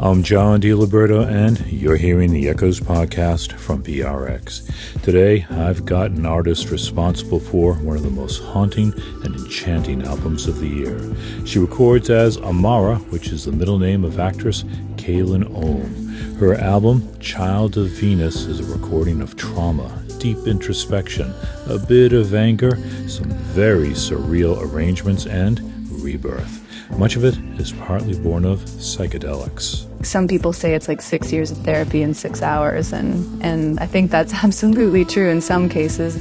I'm John DiLiberto, and you're hearing the Echoes podcast from PRX. Today, I've got an artist responsible for one of the most haunting and enchanting albums of the year. She records as Amaara, which is the middle name of actress Kaelen Ohm. Her album, Child of Venus, is a recording of trauma, deep introspection, a bit of anger, some very surreal arrangements, and rebirth. Much of it is partly born of psychedelics. Some people say it's like six years of therapy in six hours, and, and I think that's absolutely true in some cases.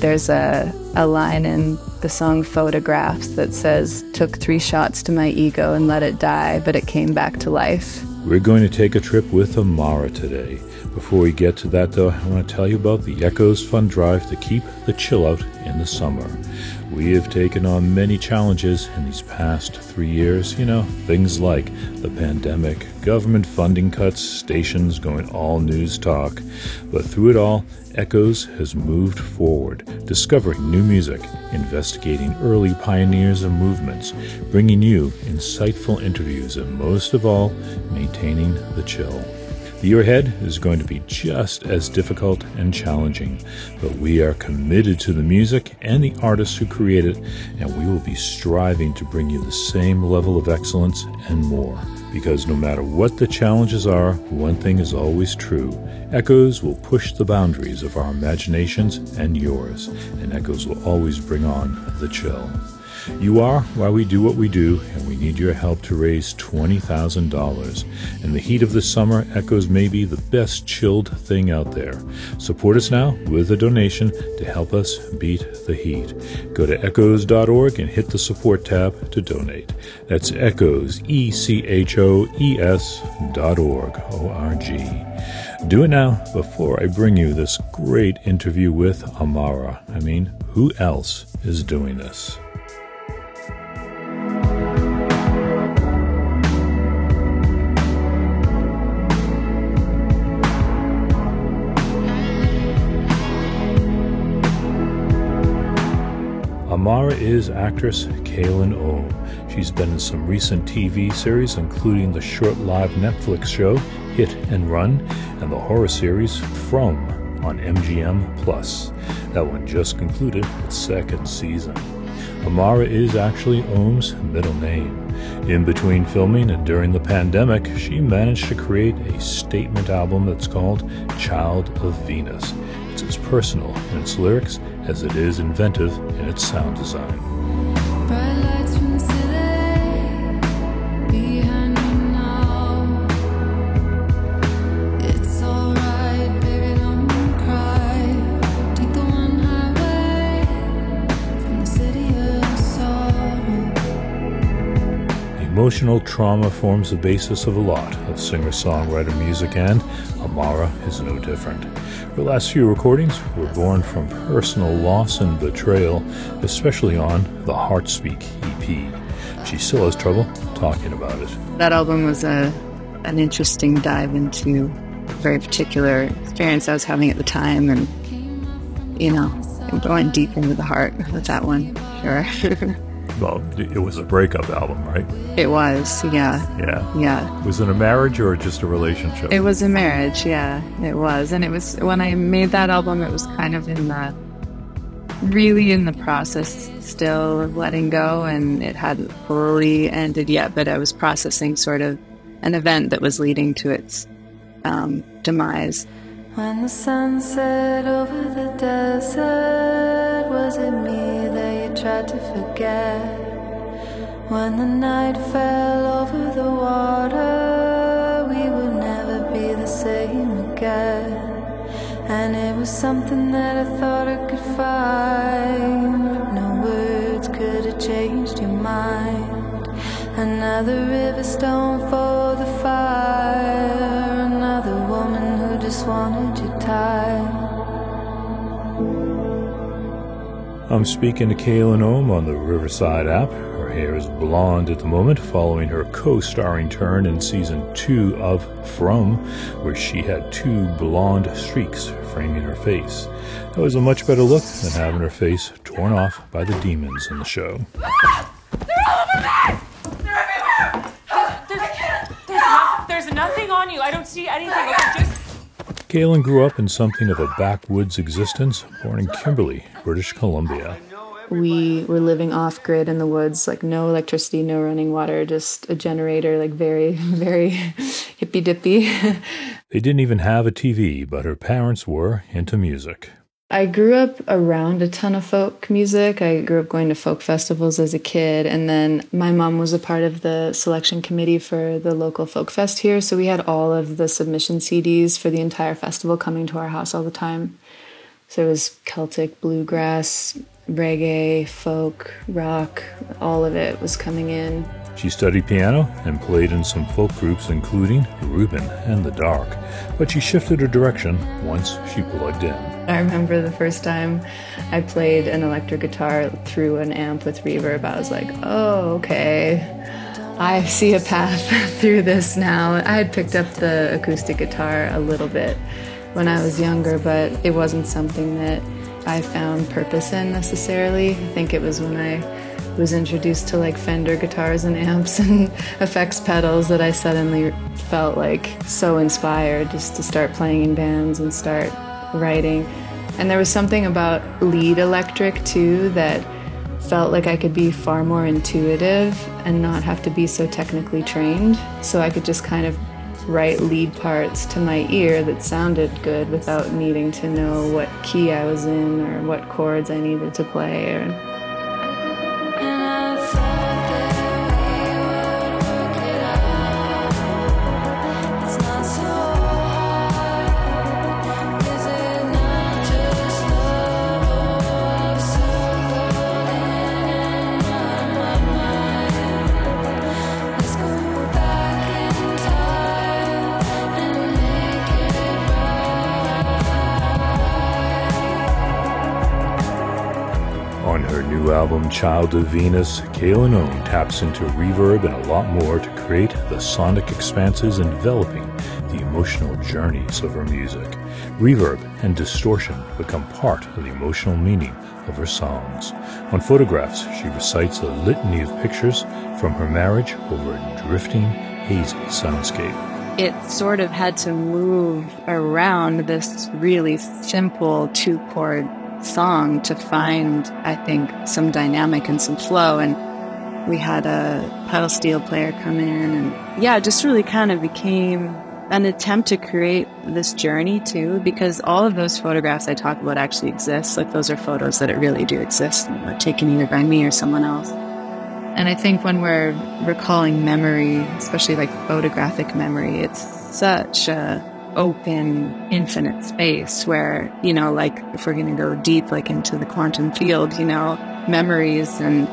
There's a, a line in the song Photographs that says, Took three shots to my ego and let it die, but it came back to life. We're going to take a trip with Amaara today. Before we get to that, though, I want to tell you about the Echoes Fun Drive to keep the chill out in the summer. We have taken on many challenges in these past three years. You know, things like the pandemic, government funding cuts, stations going all news talk. But through it all, Echoes has moved forward, discovering new music, investigating early pioneers and movements, bringing you insightful interviews, and most of all, maintaining the chill. The year ahead is going to be just as difficult and challenging, but we are committed to the music and the artists who create it, and we will be striving to bring you the same level of excellence and more. Because no matter what the challenges are, one thing is always true Echoes will push the boundaries of our imaginations and yours, and Echoes will always bring on the chill. You are why we do what we do, and we need your help to raise $20,000. And the heat of the summer, Echoes may be the best chilled thing out there. Support us now with a donation to help us beat the heat. Go to echoes.org and hit the support tab to donate. That's echoes, E C H O E S dot org, O R G. Do it now before I bring you this great interview with Amaara. I mean, who else is doing this? Amaara is actress Kaelen Ohm. She's been in some recent TV series, including the short live Netflix show Hit and Run and the horror series From on MGM Plus. That one just concluded its second season. Amaara is actually Ohm's middle name. In between filming and during the pandemic, she managed to create a statement album that's called Child of Venus. It's as personal in its lyrics as it is inventive in its sound design. Emotional trauma forms the basis of a lot of singer songwriter music, and Amaara is no different. Her last few recordings were born from personal loss and betrayal, especially on the Heartspeak EP. She still has trouble talking about it. That album was a an interesting dive into a very particular experience I was having at the time, and you know, going deep into the heart with that one, sure. well, it was a breakup album, right? It was, yeah. Yeah. Yeah. Was it a marriage or just a relationship? It was a marriage, yeah. It was. And it was, when I made that album, it was kind of in the, really in the process still of letting go, and it hadn't fully ended yet, but I was processing sort of an event that was leading to its um, demise. When the sun set over the desert, was it me that you tried to forget? When the night fell over the water, we would never be the same again. And it was something that I thought I could find, but no words could have changed your mind. Another river stone for the fire, I'm speaking to Kaelen Ohm on the Riverside app. Her hair is blonde at the moment, following her co starring turn in season two of From, where she had two blonde streaks framing her face. That was a much better look than having her face torn off by the demons in the show. They're all over me! They're everywhere! There's, there's, enough, there's enough on you. I don't see anything. Okay, just. Kaelen grew up in something of a backwoods existence, born in Kimberley, British Columbia. We were living off grid in the woods, like no electricity, no running water, just a generator, like very, very hippy dippy. they didn't even have a TV, but her parents were into music. I grew up around a ton of folk music. I grew up going to folk festivals as a kid, and then my mom was a part of the selection committee for the local folk fest here. So we had all of the submission CDs for the entire festival coming to our house all the time. So it was Celtic, bluegrass, reggae, folk, rock, all of it was coming in. She studied piano and played in some folk groups, including Reuben and The Dark, but she shifted her direction once she plugged in. I remember the first time I played an electric guitar through an amp with reverb, I was like, oh, okay. I see a path through this now. I had picked up the acoustic guitar a little bit when I was younger, but it wasn't something that I found purpose in necessarily. I think it was when I was introduced to like Fender guitars and amps and effects pedals that I suddenly felt like so inspired just to start playing in bands and start writing. And there was something about lead electric too that felt like I could be far more intuitive and not have to be so technically trained. So I could just kind of write lead parts to my ear that sounded good without needing to know what key I was in or what chords I needed to play or album Child of Venus, Kaelen Ohm taps into reverb and a lot more to create the sonic expanses enveloping the emotional journeys of her music. Reverb and distortion become part of the emotional meaning of her songs. On photographs, she recites a litany of pictures from her marriage over a drifting, hazy soundscape. It sort of had to move around this really simple two chord song to find, I think, some dynamic and some flow. And we had a pedal steel player come in, and yeah, it just really kind of became an attempt to create this journey too, because all of those photographs I talk about actually exist. Like those are photos that it really do exist, and were taken either by me or someone else. And I think when we're recalling memory, especially like photographic memory, it's such a open, infinite space where, you know, like if we're going to go deep, like into the quantum field, you know, memories and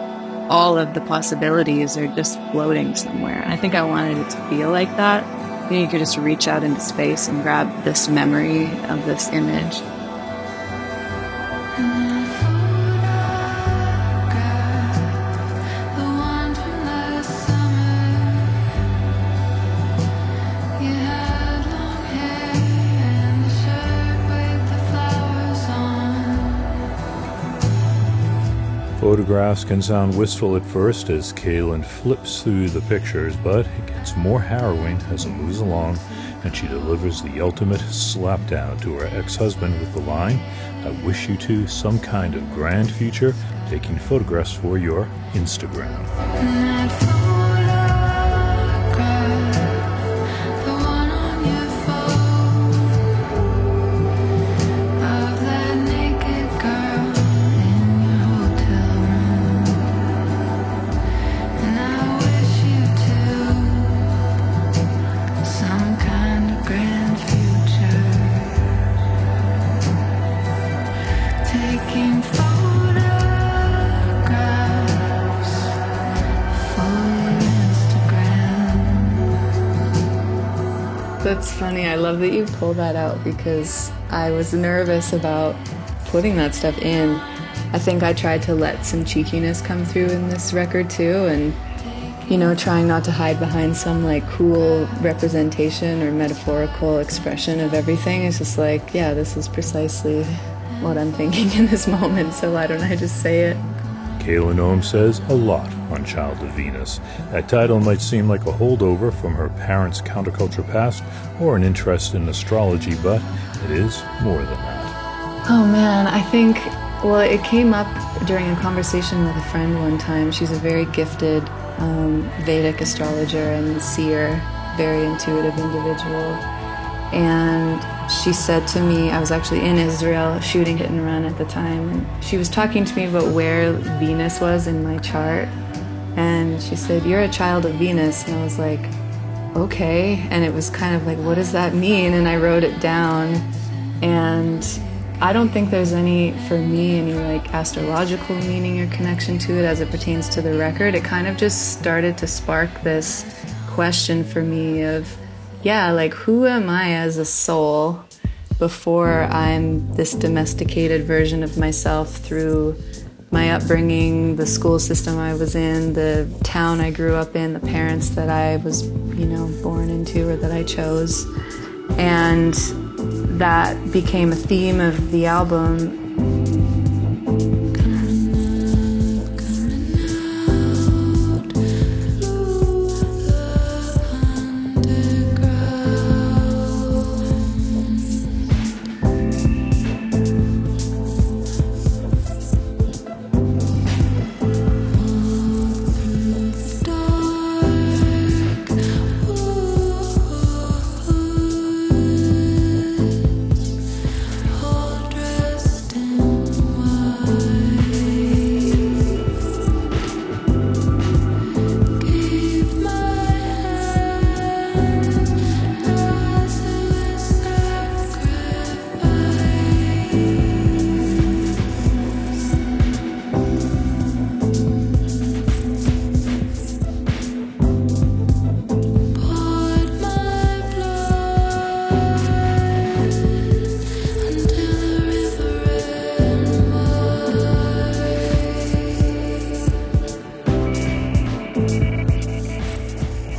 all of the possibilities are just floating somewhere. I think I wanted it to feel like that. You, you could just reach out into space and grab this memory of this image. Mm-hmm. Photographs can sound wistful at first as Kaelen flips through the pictures, but it gets more harrowing as it moves along and she delivers the ultimate slapdown to her ex husband with the line I wish you two some kind of grand future taking photographs for your Instagram. Love that you pulled that out because I was nervous about putting that stuff in. I think I tried to let some cheekiness come through in this record too, and you know, trying not to hide behind some like cool representation or metaphorical expression of everything. It's just like, yeah, this is precisely what I'm thinking in this moment, so why don't I just say it? Kaelen Ohm says a lot on Child of Venus. That title might seem like a holdover from her parents' counterculture past or an interest in astrology, but it is more than that. Oh man, I think, well, it came up during a conversation with a friend one time. She's a very gifted um, Vedic astrologer and seer, very intuitive individual. And she said to me, I was actually in Israel shooting hit and run at the time, and she was talking to me about where Venus was in my chart. And she said, You're a child of Venus. And I was like, Okay. And it was kind of like, What does that mean? And I wrote it down. And I don't think there's any, for me, any like astrological meaning or connection to it as it pertains to the record. It kind of just started to spark this question for me of, yeah, like who am I as a soul before I'm this domesticated version of myself through my upbringing, the school system I was in, the town I grew up in, the parents that I was, you know, born into or that I chose. And that became a theme of the album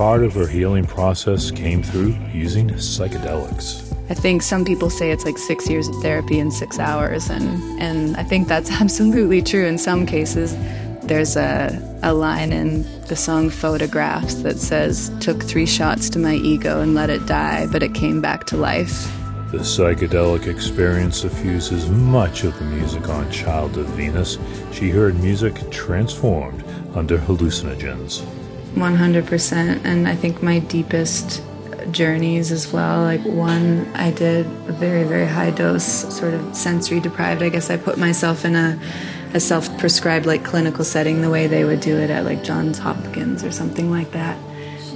part of her healing process came through using psychedelics. I think some people say it's like six years of therapy in six hours, and, and I think that's absolutely true in some cases. There's a, a line in the song Photographs that says, Took three shots to my ego and let it die, but it came back to life. The psychedelic experience suffuses much of the music on Child of Venus. She heard music transformed under hallucinogens. 100%. And I think my deepest journeys as well. Like one, I did a very, very high dose, sort of sensory deprived. I guess I put myself in a, a self prescribed, like clinical setting the way they would do it at like Johns Hopkins or something like that.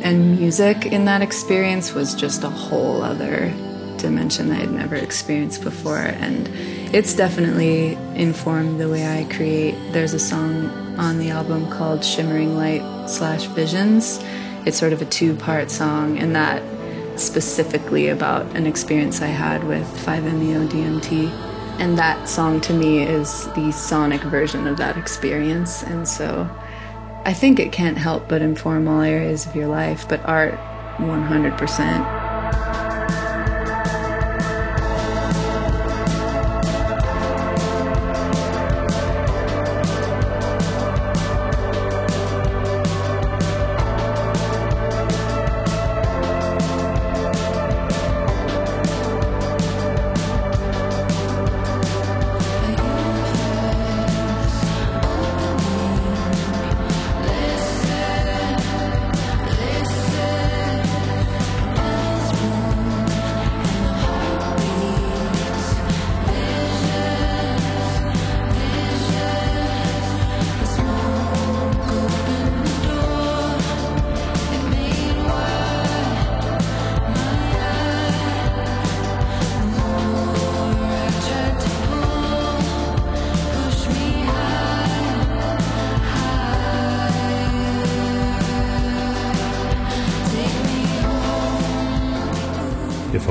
And music in that experience was just a whole other dimension that I had never experienced before. And it's definitely informed the way I create. There's a song on the album called Shimmering Light slash Visions. It's sort of a two part song, and that specifically about an experience I had with 5-MeO DMT. And that song to me is the sonic version of that experience. And so I think it can't help but inform all areas of your life, but art 100%.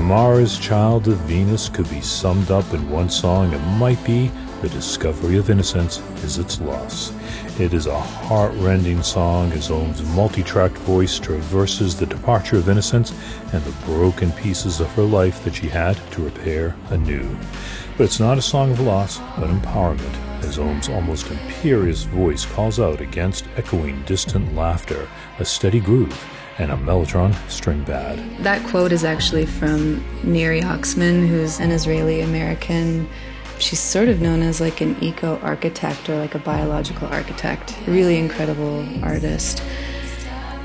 If Amaara's Child of Venus could be summed up in one song, it might be The Discovery of Innocence is Its Loss. It is a heart-rending song as Ohm's multi-tracked voice traverses the departure of innocence and the broken pieces of her life that she had to repair anew. But it's not a song of loss, but empowerment as Ohm's almost imperious voice calls out against echoing distant laughter, a steady groove, and a mellotron string pad. That quote is actually from Neri Oxman, who's an Israeli American. She's sort of known as like an eco architect or like a biological architect, really incredible artist.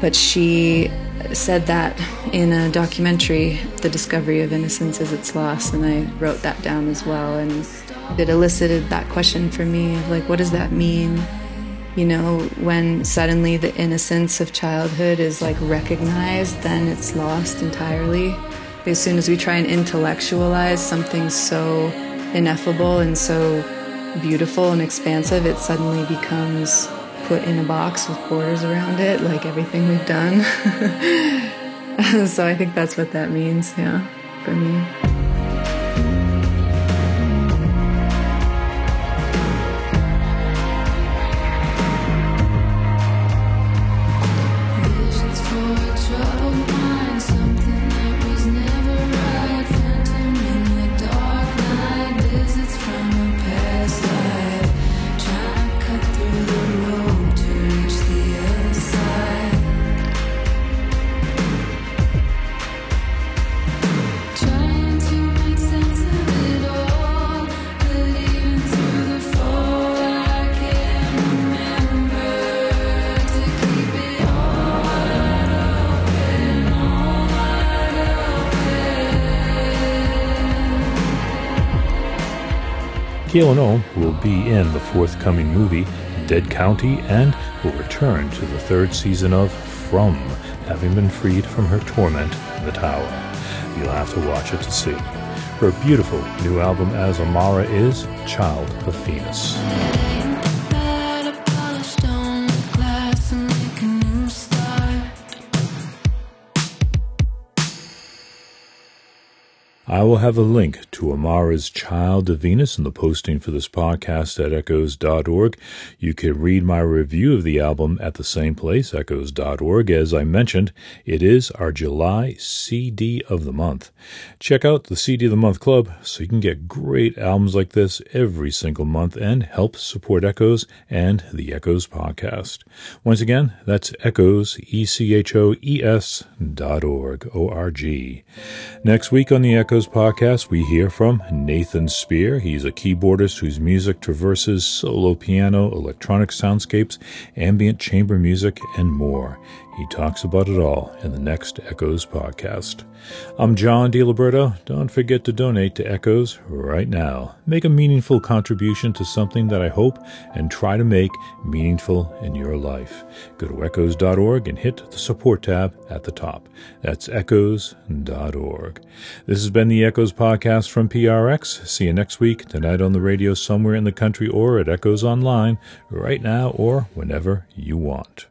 But she said that in a documentary, The Discovery of Innocence is Its Loss, and I wrote that down as well. And it elicited that question for me of like, what does that mean? You know, when suddenly the innocence of childhood is like recognized, then it's lost entirely. As soon as we try and intellectualize something so ineffable and so beautiful and expansive, it suddenly becomes put in a box with borders around it, like everything we've done. so I think that's what that means, yeah, for me. Ohm will be in the forthcoming movie Dead County and will return to the third season of From, having been freed from her torment in the tower. You'll have to watch it to see. Her beautiful new album as Amaara is Child of Venus. I will have a link to Amaara's Child of Venus in the posting for this podcast at echoes.org. You can read my review of the album at the same place, echoes.org. As I mentioned, it is our July CD of the month. Check out the CD of the Month Club so you can get great albums like this every single month and help support Echoes and the Echoes podcast. Once again, that's echoes, E-C-H-O-E-S dot org, O-R-G. Next week on the Echoes Podcast, we hear from Nathan Spear. He's a keyboardist whose music traverses solo piano, electronic soundscapes, ambient chamber music, and more. He talks about it all in the next Echoes podcast. I'm John DiLiberto. Don't forget to donate to Echoes right now. Make a meaningful contribution to something that I hope and try to make meaningful in your life. Go to echoes.org and hit the support tab at the top. That's echoes.org. This has been the Echoes podcast from PRX. See you next week, tonight on the radio somewhere in the country or at Echoes Online, right now or whenever you want.